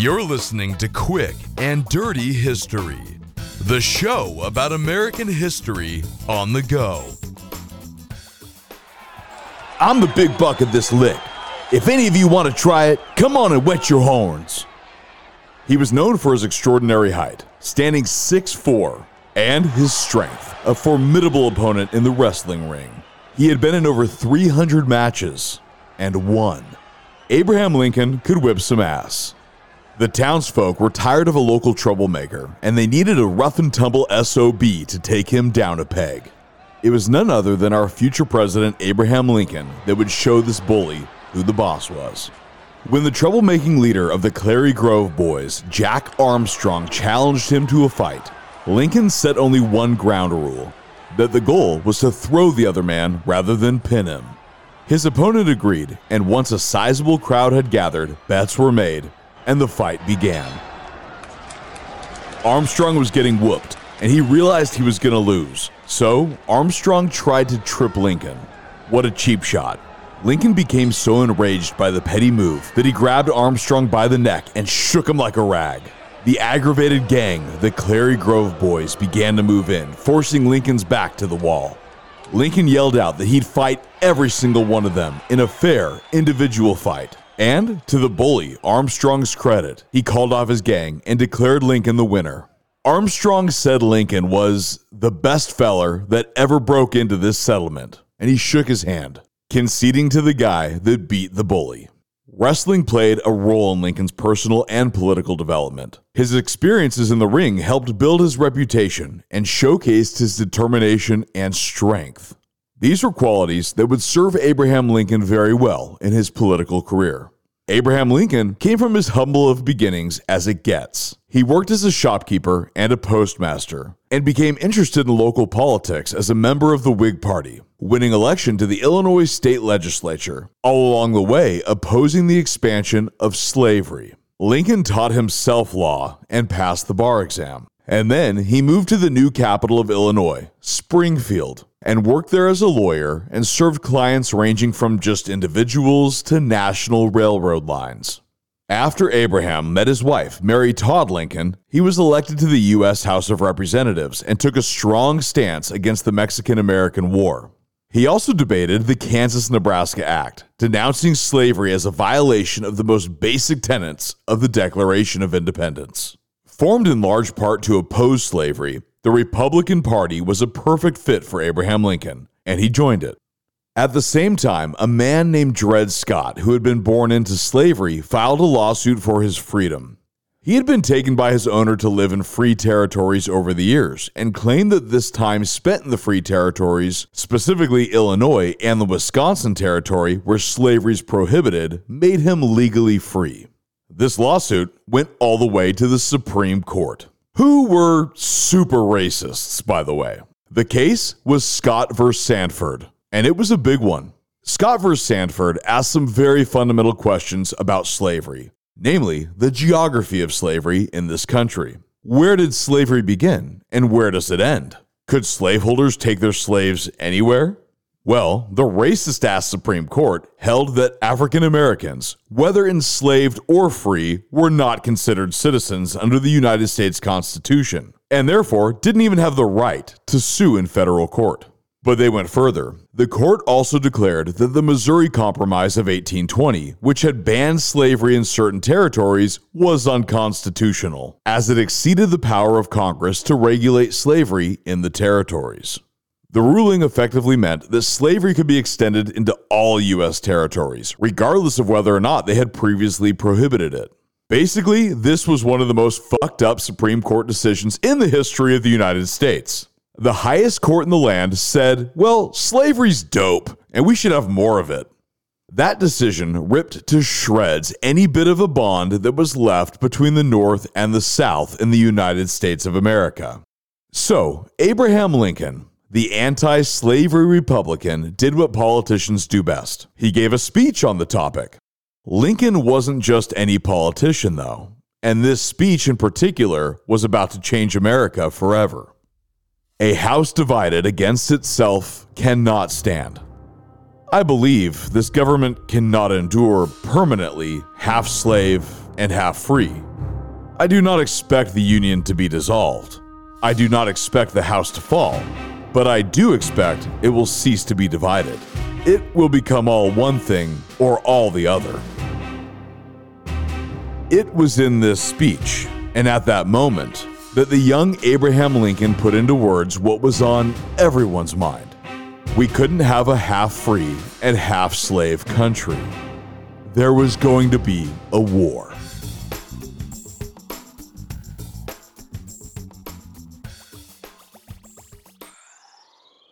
You're listening to Quick and Dirty History, the show about American history on the go. I'm the big buck of this lick. If any of you want to try it, come on and wet your horns. He was known for his extraordinary height, standing 6'4, and his strength, a formidable opponent in the wrestling ring. He had been in over 300 matches and won. Abraham Lincoln could whip some ass. The townsfolk were tired of a local troublemaker, and they needed a rough and tumble SOB to take him down a peg. It was none other than our future president, Abraham Lincoln, that would show this bully who the boss was. When the troublemaking leader of the Clary Grove Boys, Jack Armstrong, challenged him to a fight, Lincoln set only one ground rule that the goal was to throw the other man rather than pin him. His opponent agreed, and once a sizable crowd had gathered, bets were made, and the fight began. Armstrong was getting whooped, and he realized he was going to lose. So, Armstrong tried to trip Lincoln. What a cheap shot. Lincoln became so enraged by the petty move that he grabbed Armstrong by the neck and shook him like a rag. The aggravated gang, the Clary Grove boys, began to move in, forcing Lincoln's back to the wall. Lincoln yelled out that he'd fight every single one of them in a fair, individual fight. And, to the bully Armstrong's credit, he called off his gang and declared Lincoln the winner. Armstrong said Lincoln was the best feller that ever broke into this settlement, and he shook his hand conceding to the guy that beat the bully. Wrestling played a role in Lincoln's personal and political development. His experiences in the ring helped build his reputation and showcased his determination and strength. These were qualities that would serve Abraham Lincoln very well in his political career. Abraham Lincoln came from as humble of beginnings as it gets. He worked as a shopkeeper and a postmaster, and became interested in local politics as a member of the Whig Party, winning election to the Illinois state legislature, all along the way opposing the expansion of slavery. Lincoln taught himself law and passed the bar exam. And then he moved to the new capital of Illinois, Springfield, and worked there as a lawyer and served clients ranging from just individuals to national railroad lines. After Abraham met his wife, Mary Todd Lincoln, he was elected to the U.S. House of Representatives and took a strong stance against the Mexican American War. He also debated the Kansas Nebraska Act, denouncing slavery as a violation of the most basic tenets of the Declaration of Independence. Formed in large part to oppose slavery, the Republican Party was a perfect fit for Abraham Lincoln, and he joined it. At the same time, a man named Dred Scott, who had been born into slavery, filed a lawsuit for his freedom. He had been taken by his owner to live in free territories over the years and claimed that this time spent in the free territories, specifically Illinois and the Wisconsin territory where slavery is prohibited, made him legally free. This lawsuit went all the way to the Supreme Court, who were super racists, by the way. The case was Scott v. Sandford, and it was a big one. Scott v. Sandford asked some very fundamental questions about slavery, namely the geography of slavery in this country. Where did slavery begin and where does it end? Could slaveholders take their slaves anywhere? Well, the racist ass Supreme Court held that African Americans, whether enslaved or free, were not considered citizens under the United States Constitution, and therefore didn't even have the right to sue in federal court. But they went further. The court also declared that the Missouri Compromise of 1820, which had banned slavery in certain territories, was unconstitutional, as it exceeded the power of Congress to regulate slavery in the territories. The ruling effectively meant that slavery could be extended into all U.S. territories, regardless of whether or not they had previously prohibited it. Basically, this was one of the most fucked up Supreme Court decisions in the history of the United States. The highest court in the land said, well, slavery's dope, and we should have more of it. That decision ripped to shreds any bit of a bond that was left between the North and the South in the United States of America. So, Abraham Lincoln, the anti slavery Republican, did what politicians do best. He gave a speech on the topic. Lincoln wasn't just any politician, though, and this speech in particular was about to change America forever. A house divided against itself cannot stand. I believe this government cannot endure permanently half slave and half free. I do not expect the Union to be dissolved. I do not expect the House to fall. But I do expect it will cease to be divided. It will become all one thing or all the other. It was in this speech, and at that moment, that the young Abraham Lincoln put into words what was on everyone's mind. We couldn't have a half free and half slave country. There was going to be a war.